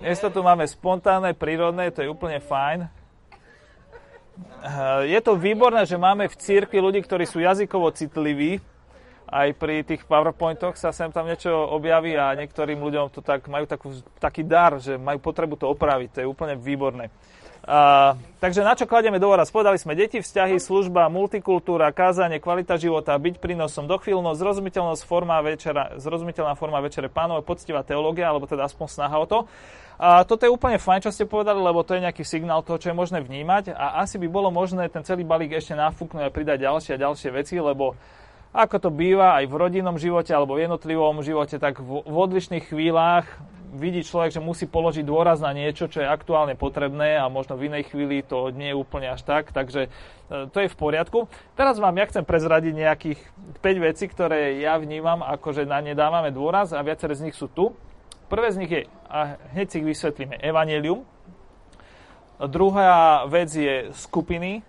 Dnes to tu máme spontánne, prírodné, to je úplne fajn. Je to výborné, že máme v cirkvi ľudí, ktorí sú jazykovo citliví. Aj pri tých PowerPointoch sa sem tam niečo objaví a niektorým ľuďom to tak, majú takú, taký dar, že majú potrebu to opraviť. To je úplne výborné. A, takže na čo kladieme dôraz? Povedali sme deti, vzťahy, služba, multikultúra, kázanie, kvalita života, byť prínosom, dochvíľnosť, zrozumiteľnosť, forma večera, zrozumiteľná forma večere pánov, poctivá teológia, alebo teda aspoň snaha o to. A toto je úplne fajn, čo ste povedali, lebo to je nejaký signál toho, čo je možné vnímať a asi by bolo možné ten celý balík ešte nafúknuť a pridať ďalšie a ďalšie veci, lebo ako to býva aj v rodinnom živote alebo v jednotlivom živote, tak v, v odlišných chvíľach vidí človek, že musí položiť dôraz na niečo, čo je aktuálne potrebné a možno v inej chvíli to nie je úplne až tak, takže e, to je v poriadku. Teraz vám ja chcem prezradiť nejakých 5 vecí, ktoré ja vnímam, ako že na ne dávame dôraz a viaceré z nich sú tu. Prvé z nich je, a hneď si ich vysvetlíme, evanelium. Druhá vec je skupiny.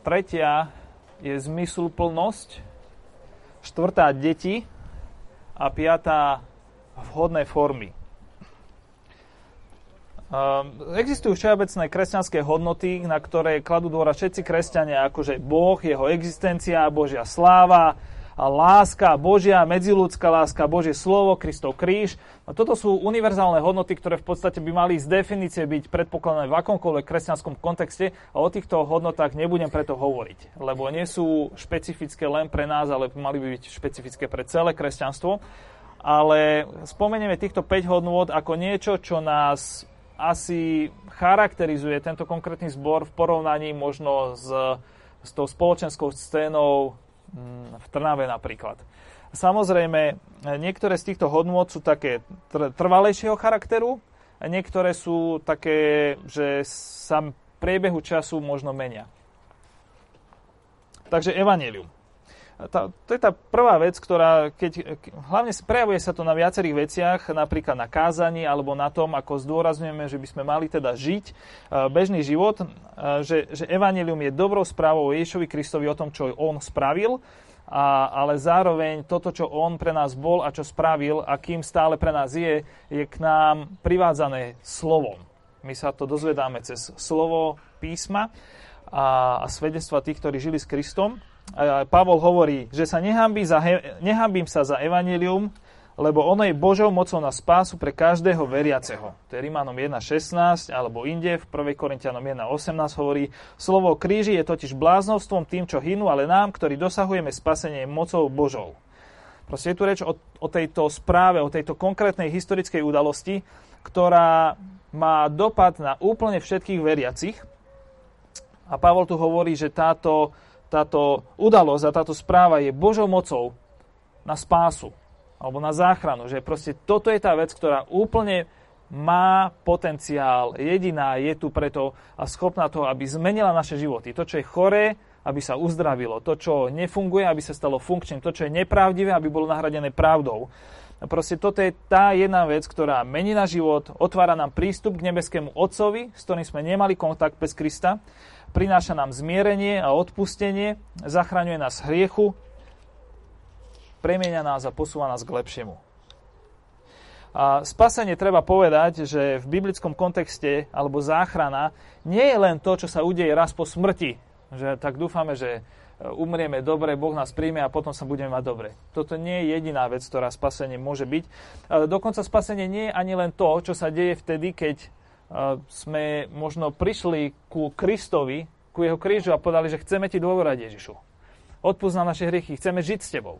Tretia je zmysluplnosť. Štvrtá deti. A piatá vhodné formy. Ehm, existujú všeobecné kresťanské hodnoty, na ktoré kladú dôraz všetci kresťania, akože Boh, jeho existencia, Božia sláva, a láska Božia, medziludská láska, Božie slovo, Kristov kríž. A toto sú univerzálne hodnoty, ktoré v podstate by mali z definície byť predpokladané v akomkoľvek kresťanskom kontexte a o týchto hodnotách nebudem preto hovoriť, lebo nie sú špecifické len pre nás, ale mali by byť špecifické pre celé kresťanstvo ale spomenieme týchto 5 hodnôt ako niečo, čo nás asi charakterizuje tento konkrétny zbor v porovnaní možno s, s tou spoločenskou scénou mm, v Trnave napríklad. Samozrejme, niektoré z týchto hodnôt sú také trvalejšieho charakteru a niektoré sú také, že sa priebehu času možno menia. Takže evanelium tá, to je tá prvá vec, ktorá, keď, hlavne prejavuje sa to na viacerých veciach, napríklad na kázaní alebo na tom, ako zdôrazňujeme, že by sme mali teda žiť e, bežný život, e, že, že evanelium je dobrou správou o Ježišovi Kristovi o tom, čo on spravil, a, ale zároveň toto, čo on pre nás bol a čo spravil a kým stále pre nás je, je k nám privádzané slovom. My sa to dozvedáme cez slovo písma a, a svedectva tých, ktorí žili s Kristom. Pavol hovorí, že sa nehambím, za, nehambím sa za evanilium, lebo ono je Božou mocou na spásu pre každého veriaceho. To je Rímanom 1.16, alebo inde, v 1. Korintianom 1.18 hovorí, slovo kríži je totiž bláznovstvom tým, čo hynú, ale nám, ktorí dosahujeme spasenie mocou Božou. Proste je tu reč o, o tejto správe, o tejto konkrétnej historickej udalosti, ktorá má dopad na úplne všetkých veriacich. A Pavol tu hovorí, že táto, táto udalosť a táto správa je Božou mocou na spásu alebo na záchranu. Že proste toto je tá vec, ktorá úplne má potenciál, jediná je tu preto a schopná toho, aby zmenila naše životy. To, čo je choré, aby sa uzdravilo. To, čo nefunguje, aby sa stalo funkčným. To, čo je nepravdivé, aby bolo nahradené pravdou. A proste toto je tá jedna vec, ktorá mení na život, otvára nám prístup k nebeskému Otcovi, s ktorým sme nemali kontakt bez Krista prináša nám zmierenie a odpustenie, zachraňuje nás hriechu, premieňa nás a posúva nás k lepšiemu. A spasenie treba povedať, že v biblickom kontexte alebo záchrana nie je len to, čo sa udeje raz po smrti. Že tak dúfame, že e, umrieme dobre, Boh nás príjme a potom sa budeme mať dobre. Toto nie je jediná vec, ktorá spasenie môže byť. Dokonca spasenie nie je ani len to, čo sa deje vtedy, keď sme možno prišli ku Kristovi, ku jeho krížu a povedali, že chceme ti dôverať Ježišu. Odpúsť nám naše hriechy, chceme žiť s tebou.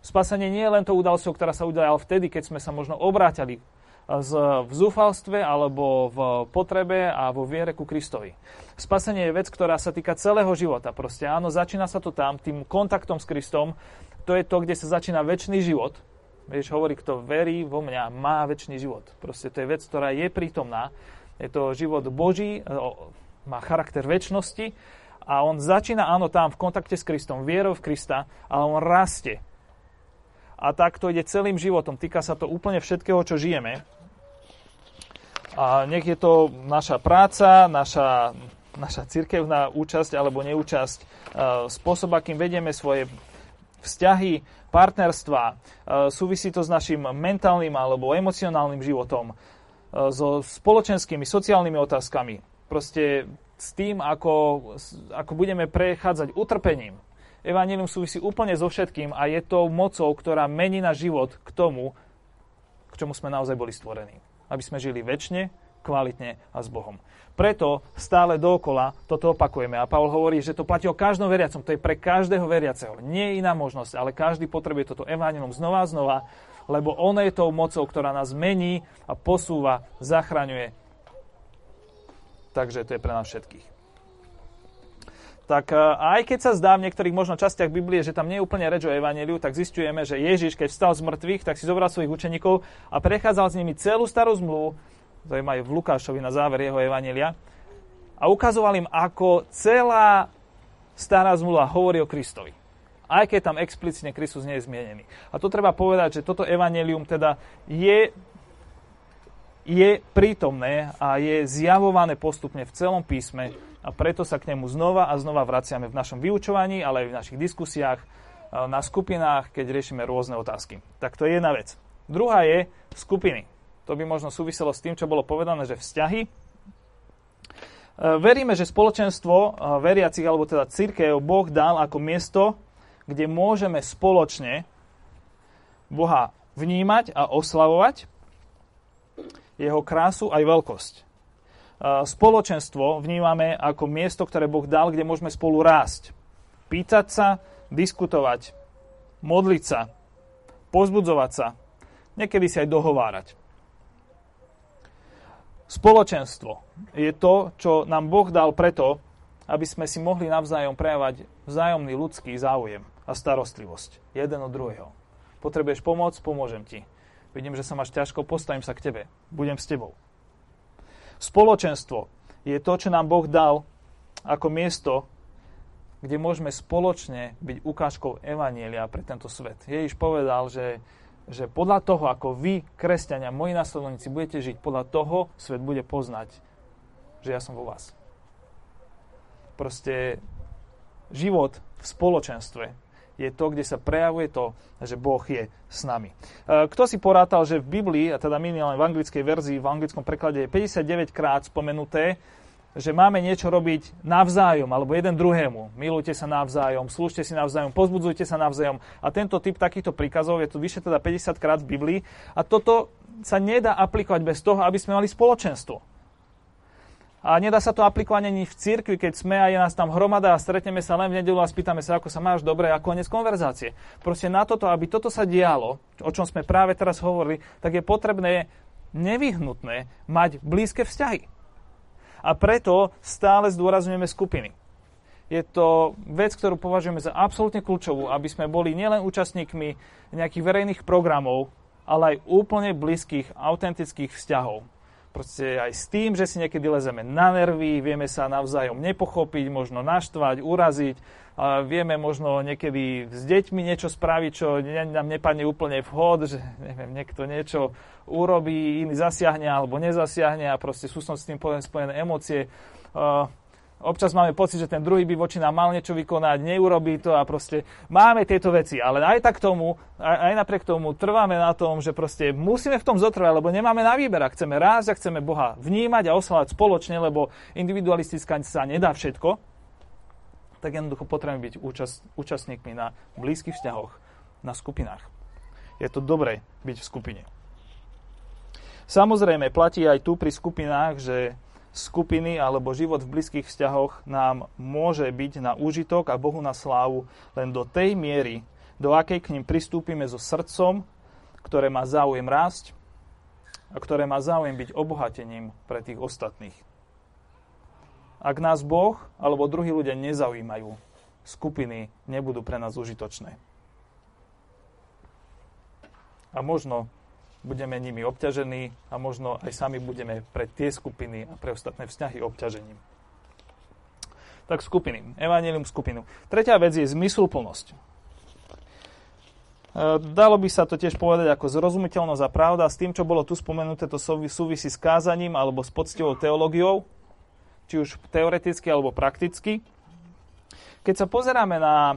Spasenie nie je len to udalosťou, ktorá sa udiala vtedy, keď sme sa možno obrátili z, v zúfalstve alebo v potrebe a vo viere ku Kristovi. Spasenie je vec, ktorá sa týka celého života. Proste áno, začína sa to tam, tým kontaktom s Kristom. To je to, kde sa začína väčší život, Vieš, hovorí, kto verí vo mňa, má väčší život. Proste to je vec, ktorá je prítomná. Je to život Boží, má charakter väčšnosti a on začína, áno, tam v kontakte s Kristom, vierou v Krista, ale on rastie. A tak to ide celým životom. Týka sa to úplne všetkého, čo žijeme. A nech je to naša práca, naša, naša cirkevná účasť alebo neúčasť, spôsob, akým vedieme svoje vzťahy, partnerstva, e, súvisí to s našim mentálnym alebo emocionálnym životom. so spoločenskými, sociálnymi otázkami. Proste s tým, ako, ako budeme prechádzať utrpením. Evangelium súvisí úplne so všetkým a je to mocou, ktorá mení na život k tomu, k čomu sme naozaj boli stvorení. Aby sme žili väčšine, kvalitne a s Bohom. Preto stále dookola toto opakujeme. A Pavel hovorí, že to platí o každom veriacom. To je pre každého veriaceho. Nie je iná možnosť, ale každý potrebuje toto evangelum znova a znova, lebo ono je tou mocou, ktorá nás mení a posúva, zachraňuje. Takže to je pre nás všetkých. Tak e, aj keď sa zdá v niektorých možno častiach Biblie, že tam nie je úplne reč o evaneliu, tak zistujeme, že Ježiš, keď vstal z mŕtvych, tak si zobral svojich učeníkov a prechádzal s nimi celú starú zmluvu, to v Lukášovi na záver jeho evanelia, a ukazoval im, ako celá stará zmluva hovorí o Kristovi. Aj keď tam explicitne Kristus nie je zmienený. A to treba povedať, že toto evanelium teda je, je prítomné a je zjavované postupne v celom písme a preto sa k nemu znova a znova vraciame v našom vyučovaní, ale aj v našich diskusiách, na skupinách, keď riešime rôzne otázky. Tak to je jedna vec. Druhá je skupiny. To by možno súviselo s tým, čo bolo povedané, že vzťahy. E, veríme, že spoločenstvo e, veriacich, alebo teda církev, Boh dal ako miesto, kde môžeme spoločne Boha vnímať a oslavovať jeho krásu aj veľkosť. E, spoločenstvo vnímame ako miesto, ktoré Boh dal, kde môžeme spolu rásť. Pýtať sa, diskutovať, modliť sa, pozbudzovať sa, niekedy si aj dohovárať. Spoločenstvo je to, čo nám Boh dal preto, aby sme si mohli navzájom prejavať vzájomný ľudský záujem a starostlivosť. Jeden od druhého. Potrebuješ pomoc, pomôžem ti. Vidím, že sa máš ťažko, postavím sa k tebe. Budem s tebou. Spoločenstvo je to, čo nám Boh dal ako miesto, kde môžeme spoločne byť ukážkou Evanielia pre tento svet. Ježiš povedal, že že podľa toho, ako vy, kresťania, moji nasledovníci, budete žiť, podľa toho svet bude poznať, že ja som vo vás. Proste život v spoločenstve je to, kde sa prejavuje to, že Boh je s nami. E, kto si porátal, že v Biblii, a teda minimálne v anglickej verzii, v anglickom preklade je 59 krát spomenuté, že máme niečo robiť navzájom, alebo jeden druhému. Milujte sa navzájom, slúžte si navzájom, pozbudzujte sa navzájom. A tento typ takýchto príkazov je tu vyše teda 50 krát v Biblii. A toto sa nedá aplikovať bez toho, aby sme mali spoločenstvo. A nedá sa to aplikovať ani v cirkvi, keď sme a je nás tam hromada a stretneme sa len v nedelu a spýtame sa, ako sa máš dobre a koniec konverzácie. Proste na toto, aby toto sa dialo, o čom sme práve teraz hovorili, tak je potrebné nevyhnutné mať blízke vzťahy a preto stále zdôrazňujeme skupiny. Je to vec, ktorú považujeme za absolútne kľúčovú, aby sme boli nielen účastníkmi nejakých verejných programov, ale aj úplne blízkych, autentických vzťahov. Proste aj s tým, že si niekedy lezeme na nervy, vieme sa navzájom nepochopiť, možno naštvať, uraziť, a vieme možno niekedy s deťmi niečo spraviť, čo nám nepadne úplne vhod, že neviem, niekto niečo urobí, iný zasiahne alebo nezasiahne a proste sú som s tým spojené emócie. Občas máme pocit, že ten druhý by voči nám mal niečo vykonať, neurobí to a proste máme tieto veci. Ale aj tak tomu, aj, aj napriek tomu trváme na tom, že proste musíme v tom zotrvať, lebo nemáme na výber. Ak chceme rásť a chceme Boha vnímať a oslavať spoločne, lebo individualistická sa nedá všetko, tak jednoducho potrebujeme byť účast, účastníkmi na blízkych vzťahoch, na skupinách. Je to dobré byť v skupine. Samozrejme, platí aj tu pri skupinách, že skupiny alebo život v blízkych vzťahoch nám môže byť na úžitok a Bohu na slávu len do tej miery, do akej k ním pristúpime so srdcom, ktoré má záujem rásť a ktoré má záujem byť obohatením pre tých ostatných. Ak nás Boh alebo druhí ľudia nezaujímajú, skupiny nebudú pre nás užitočné. A možno budeme nimi obťažení a možno aj sami budeme pre tie skupiny a pre ostatné vzťahy obťažením. Tak skupiny. Evangelium skupinu. Tretia vec je zmysluplnosť. E, dalo by sa to tiež povedať ako zrozumiteľnosť a pravda. S tým, čo bolo tu spomenuté, to súvisí s kázaním alebo s poctivou teológiou či už teoreticky alebo prakticky. Keď sa pozeráme na e,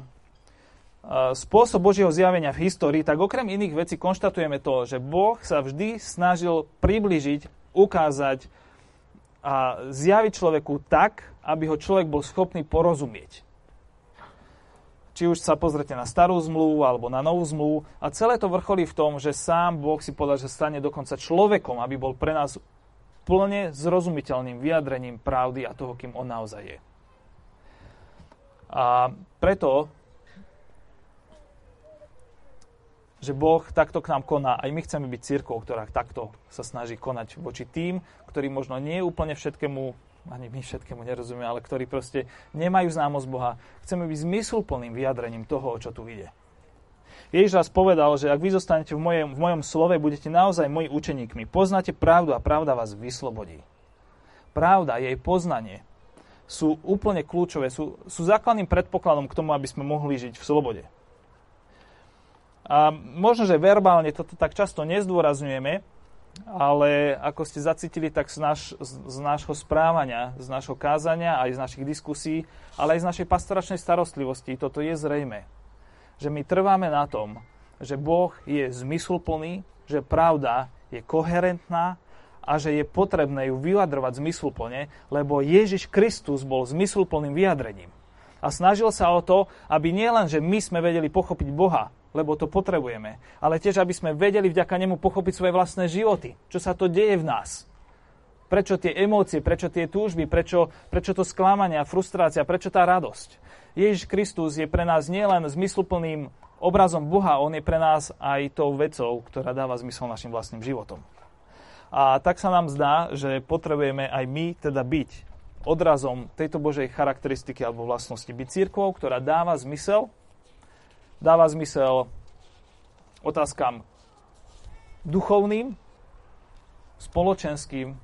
spôsob Božieho zjavenia v histórii, tak okrem iných vecí konštatujeme to, že Boh sa vždy snažil približiť ukázať a zjaviť človeku tak, aby ho človek bol schopný porozumieť. Či už sa pozrete na starú zmluvu alebo na novú zmluvu a celé to vrcholí v tom, že sám Boh si povedal, že stane dokonca človekom, aby bol pre nás plne zrozumiteľným vyjadrením pravdy a toho, kým on naozaj je. A preto, že Boh takto k nám koná, aj my chceme byť církou, ktorá takto sa snaží konať voči tým, ktorí možno nie úplne všetkému ani my všetkému nerozumieme, ale ktorí proste nemajú známosť Boha. Chceme byť zmysluplným vyjadrením toho, o čo tu ide. Ježiš raz povedal, že ak vy zostanete v mojom, v mojom slove, budete naozaj moji učeníkmi. Poznáte pravdu a pravda vás vyslobodí. Pravda, jej poznanie sú úplne kľúčové, sú, sú základným predpokladom k tomu, aby sme mohli žiť v slobode. A možno, že verbálne toto tak často nezdôrazňujeme, ale ako ste zacítili, tak z, naš, z nášho správania, z nášho kázania, aj z našich diskusí, ale aj z našej pastoračnej starostlivosti, toto je zrejme. Že my trváme na tom, že Boh je zmysluplný, že pravda je koherentná a že je potrebné ju vyjadrovať zmysluplne, lebo Ježiš Kristus bol zmysluplným vyjadrením. A snažil sa o to, aby nielen, že my sme vedeli pochopiť Boha, lebo to potrebujeme. Ale tiež, aby sme vedeli vďaka nemu pochopiť svoje vlastné životy. Čo sa to deje v nás. Prečo tie emócie, prečo tie túžby, prečo, prečo to sklamanie a frustrácia, prečo tá radosť. Ježiš Kristus je pre nás nielen zmysluplným obrazom Boha, on je pre nás aj tou vecou, ktorá dáva zmysel našim vlastným životom. A tak sa nám zdá, že potrebujeme aj my teda byť odrazom tejto Božej charakteristiky alebo vlastnosti. Byť církvou, ktorá dáva zmysel dáva zmysel otázkam duchovným, spoločenským,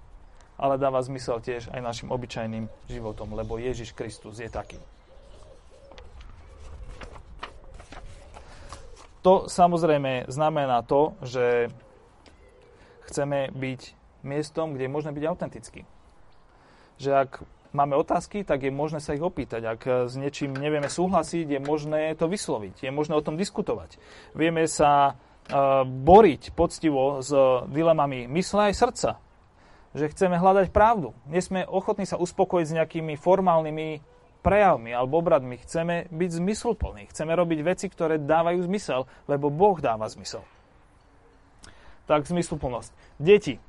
ale dáva zmysel tiež aj našim obyčajným životom, lebo Ježiš Kristus je taký. To samozrejme znamená to, že chceme byť miestom, kde je možné byť autentický. Že ak máme otázky, tak je možné sa ich opýtať. Ak s niečím nevieme súhlasiť, je možné to vysloviť, je možné o tom diskutovať. Vieme sa uh, boriť poctivo s dilemami mysle aj srdca. Že chceme hľadať pravdu. Nie sme ochotní sa uspokojiť s nejakými formálnymi prejavmi alebo obradmi. Chceme byť zmysluplní. Chceme robiť veci, ktoré dávajú zmysel, lebo Boh dáva zmysel. Tak zmysluplnosť. Deti,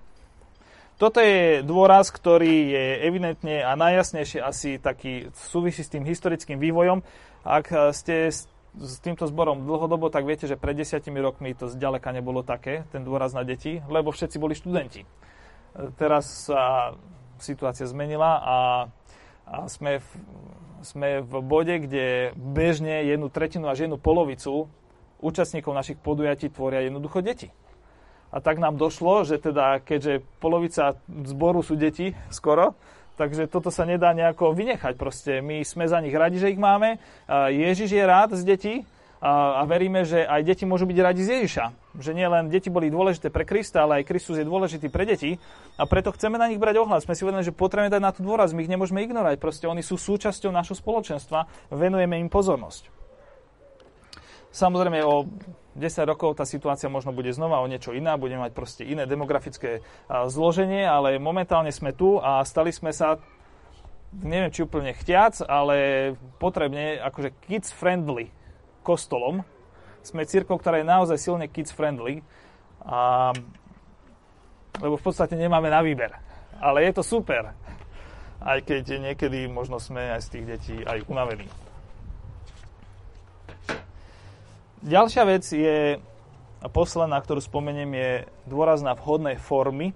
toto je dôraz, ktorý je evidentne a najjasnejšie asi taký súvisí s tým historickým vývojom. Ak ste s týmto zborom dlhodobo, tak viete, že pred desiatimi rokmi to zďaleka nebolo také, ten dôraz na deti, lebo všetci boli študenti. Teraz sa situácia zmenila a, a sme, v, sme v bode, kde bežne jednu tretinu až jednu polovicu účastníkov našich podujatí tvoria jednoducho deti. A tak nám došlo, že teda keďže polovica zboru sú deti skoro, takže toto sa nedá nejako vynechať. Proste my sme za nich radi, že ich máme. Ježiš je rád z detí a veríme, že aj deti môžu byť radi z Ježiša. Že nie len deti boli dôležité pre Krista, ale aj Kristus je dôležitý pre deti a preto chceme na nich brať ohľad. Sme si uvedomili, že potrebujeme dať na to dôraz, my ich nemôžeme ignorovať. Proste oni sú súčasťou našho spoločenstva, venujeme im pozornosť. Samozrejme o 10 rokov tá situácia možno bude znova o niečo iná, budeme mať proste iné demografické zloženie, ale momentálne sme tu a stali sme sa, neviem či úplne chtiac, ale potrebne akože kids friendly kostolom. Sme církou, ktorá je naozaj silne kids friendly, a, lebo v podstate nemáme na výber. Ale je to super, aj keď niekedy možno sme aj z tých detí aj unavení. Ďalšia vec je, a posledná, ktorú spomeniem, je dôraz na vhodnej formy.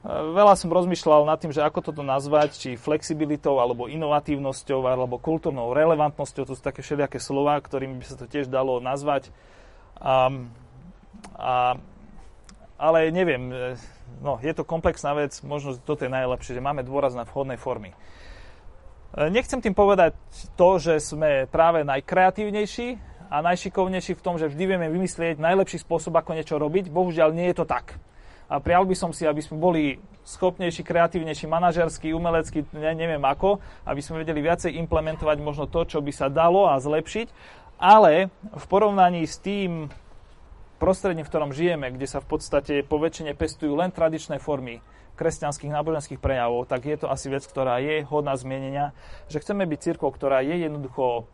Veľa som rozmýšľal nad tým, že ako toto nazvať, či flexibilitou, alebo inovatívnosťou, alebo kultúrnou relevantnosťou. To sú také všelijaké slova, ktorými by sa to tiež dalo nazvať. A, a, ale neviem, e, no, je to komplexná vec, možno toto je najlepšie, že máme dôraz na vhodnej formy. E, nechcem tým povedať to, že sme práve najkreatívnejší, a najšikovnejší v tom, že vždy vieme vymyslieť najlepší spôsob, ako niečo robiť. Bohužiaľ, nie je to tak. A prial by som si, aby sme boli schopnejší, kreatívnejší, manažerský, umelecký, ne, neviem ako, aby sme vedeli viacej implementovať možno to, čo by sa dalo a zlepšiť. Ale v porovnaní s tým, prostredí, v ktorom žijeme, kde sa v podstate po väčšine pestujú len tradičné formy kresťanských náboženských prejavov, tak je to asi vec, ktorá je hodná zmienenia, že chceme byť církou, ktorá je jednoducho,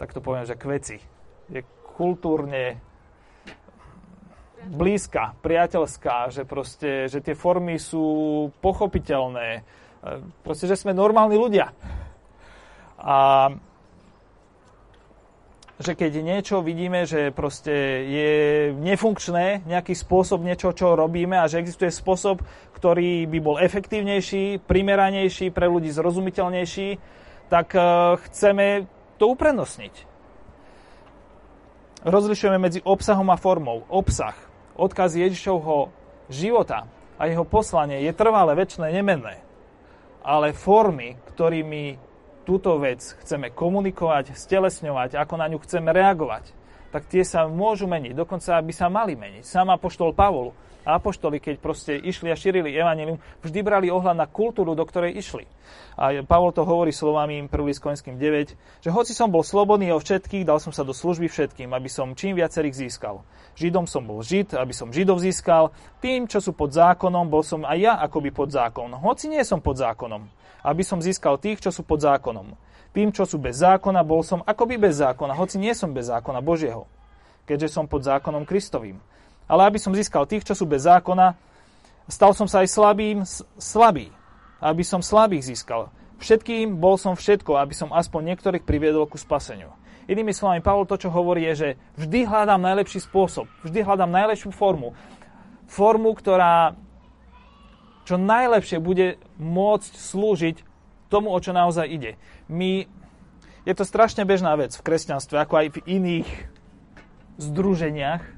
tak to poviem, že k veci. Je kultúrne blízka, priateľská, že, proste, že tie formy sú pochopiteľné, proste, že sme normálni ľudia. A že keď niečo vidíme, že proste je nefunkčné, nejaký spôsob niečo, čo robíme a že existuje spôsob, ktorý by bol efektívnejší, primeranejší, pre ľudí zrozumiteľnejší, tak uh, chceme to uprednostniť. Rozlišujeme medzi obsahom a formou. Obsah, odkaz Ježišovho života a jeho poslanie je trvalé, väčšie, nemenné. Ale formy, ktorými túto vec chceme komunikovať, stelesňovať, ako na ňu chceme reagovať, tak tie sa môžu meniť, dokonca by sa mali meniť. Sám apoštol Pavol a apoštoli, keď proste išli a šírili evanilium, vždy brali ohľad na kultúru, do ktorej išli. A Pavol to hovorí slovami 1. Korinským 9, že hoci som bol slobodný o všetkých, dal som sa do služby všetkým, aby som čím viacerých získal. Židom som bol žid, aby som židov získal. Tým, čo sú pod zákonom, bol som aj ja akoby pod zákonom. Hoci nie som pod zákonom aby som získal tých, čo sú pod zákonom. Tým, čo sú bez zákona, bol som akoby bez zákona, hoci nie som bez zákona Božieho, keďže som pod zákonom Kristovým. Ale aby som získal tých, čo sú bez zákona, stal som sa aj slabým, slabý, aby som slabých získal. Všetkým bol som všetko, aby som aspoň niektorých priviedol ku spaseniu. Inými slovami, Pavol to, čo hovorí, je, že vždy hľadám najlepší spôsob, vždy hľadám najlepšiu formu. Formu, ktorá čo najlepšie bude môcť slúžiť tomu, o čo naozaj ide. My, je to strašne bežná vec v kresťanstve, ako aj v iných združeniach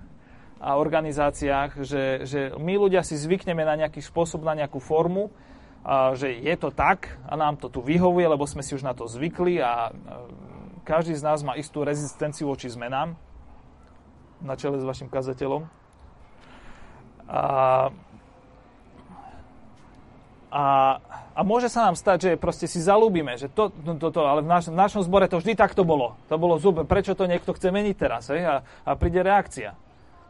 a organizáciách, že, že my ľudia si zvykneme na nejaký spôsob, na nejakú formu, a že je to tak a nám to tu vyhovuje, lebo sme si už na to zvykli a každý z nás má istú rezistenciu voči zmenám na čele s vašim kazateľom. A a, a môže sa nám stať, že proste si zalúbime, že to, to, to, to ale v, naš, v našom zbore to vždy takto bolo. To bolo super. Prečo to niekto chce meniť teraz? Hej? A, a príde reakcia.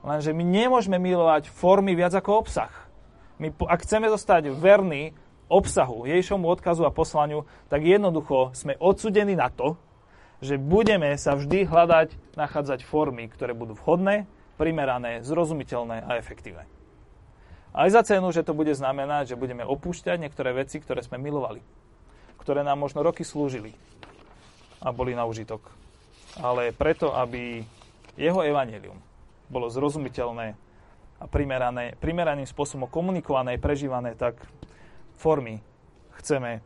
Lenže my nemôžeme milovať formy viac ako obsah. My, ak chceme zostať verní obsahu, Ježišovmu odkazu a poslaniu, tak jednoducho sme odsudení na to, že budeme sa vždy hľadať, nachádzať formy, ktoré budú vhodné, primerané, zrozumiteľné a efektívne. Aj za cenu, že to bude znamenať, že budeme opúšťať niektoré veci, ktoré sme milovali. Ktoré nám možno roky slúžili a boli na užitok. Ale preto, aby jeho evanelium bolo zrozumiteľné a primerané, primeraným spôsobom komunikované, prežívané, tak formy chceme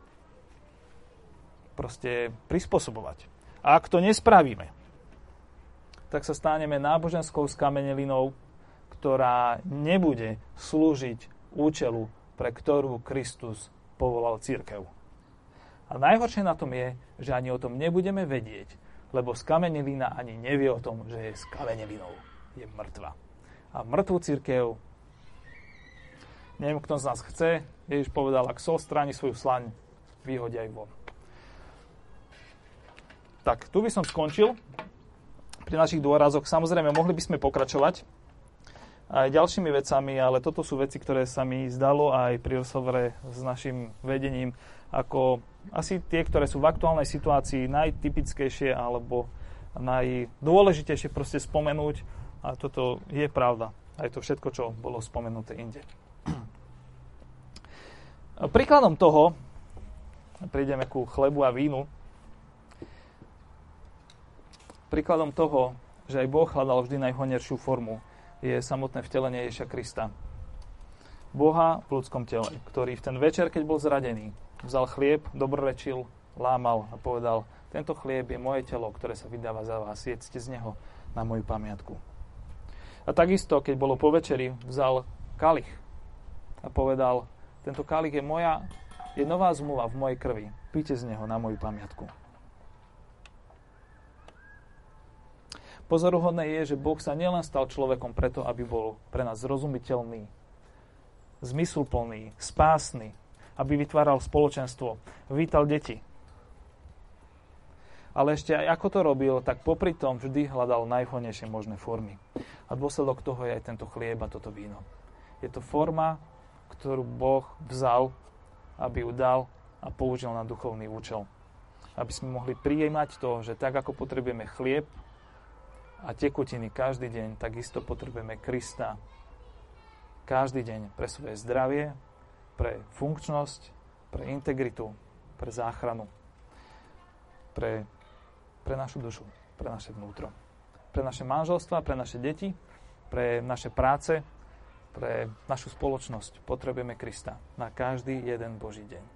proste prispôsobovať. A ak to nespravíme, tak sa staneme náboženskou skamenelinou, ktorá nebude slúžiť účelu, pre ktorú Kristus povolal církev. A najhoršie na tom je, že ani o tom nebudeme vedieť, lebo skamenelina ani nevie o tom, že je skamenelinou. Je mŕtva. A mŕtvú církev, neviem, kto z nás chce, Ježiš povedal, ak sol stráni svoju slaň, vyhodia aj von. Tak, tu by som skončil pri našich dôrazoch. Samozrejme, mohli by sme pokračovať, aj ďalšími vecami, ale toto sú veci, ktoré sa mi zdalo aj pri rozhovore s našim vedením ako asi tie, ktoré sú v aktuálnej situácii najtypickejšie alebo najdôležitejšie proste spomenúť a toto je pravda. Aj to všetko, čo bolo spomenuté inde. Príkladom toho, prídeme ku chlebu a vínu, príkladom toho, že aj Boh hľadal vždy najhoneršiu formu je samotné vtelenie Ježa Krista. Boha v ľudskom tele, ktorý v ten večer, keď bol zradený, vzal chlieb, dobrorečil, lámal a povedal, tento chlieb je moje telo, ktoré sa vydáva za vás, jedzte z neho na moju pamiatku. A takisto, keď bolo po večeri, vzal kalich a povedal, tento kalich je moja, je nová zmluva v mojej krvi, píte z neho na moju pamiatku. Pozoruhodné je, že Boh sa nielen stal človekom preto, aby bol pre nás zrozumiteľný, zmysluplný, spásny, aby vytváral spoločenstvo, vítal deti. Ale ešte aj ako to robil, tak popri tom vždy hľadal najvhodnejšie možné formy. A dôsledok toho je aj tento chlieb a toto víno. Je to forma, ktorú Boh vzal, aby ju dal a použil na duchovný účel. Aby sme mohli prijímať to, že tak ako potrebujeme chlieb a tekutiny každý deň, takisto potrebujeme Krista každý deň pre svoje zdravie, pre funkčnosť, pre integritu, pre záchranu, pre pre našu dušu, pre naše vnútro. Pre naše manželstva, pre naše deti, pre naše práce, pre našu spoločnosť potrebujeme Krista na každý jeden Boží deň.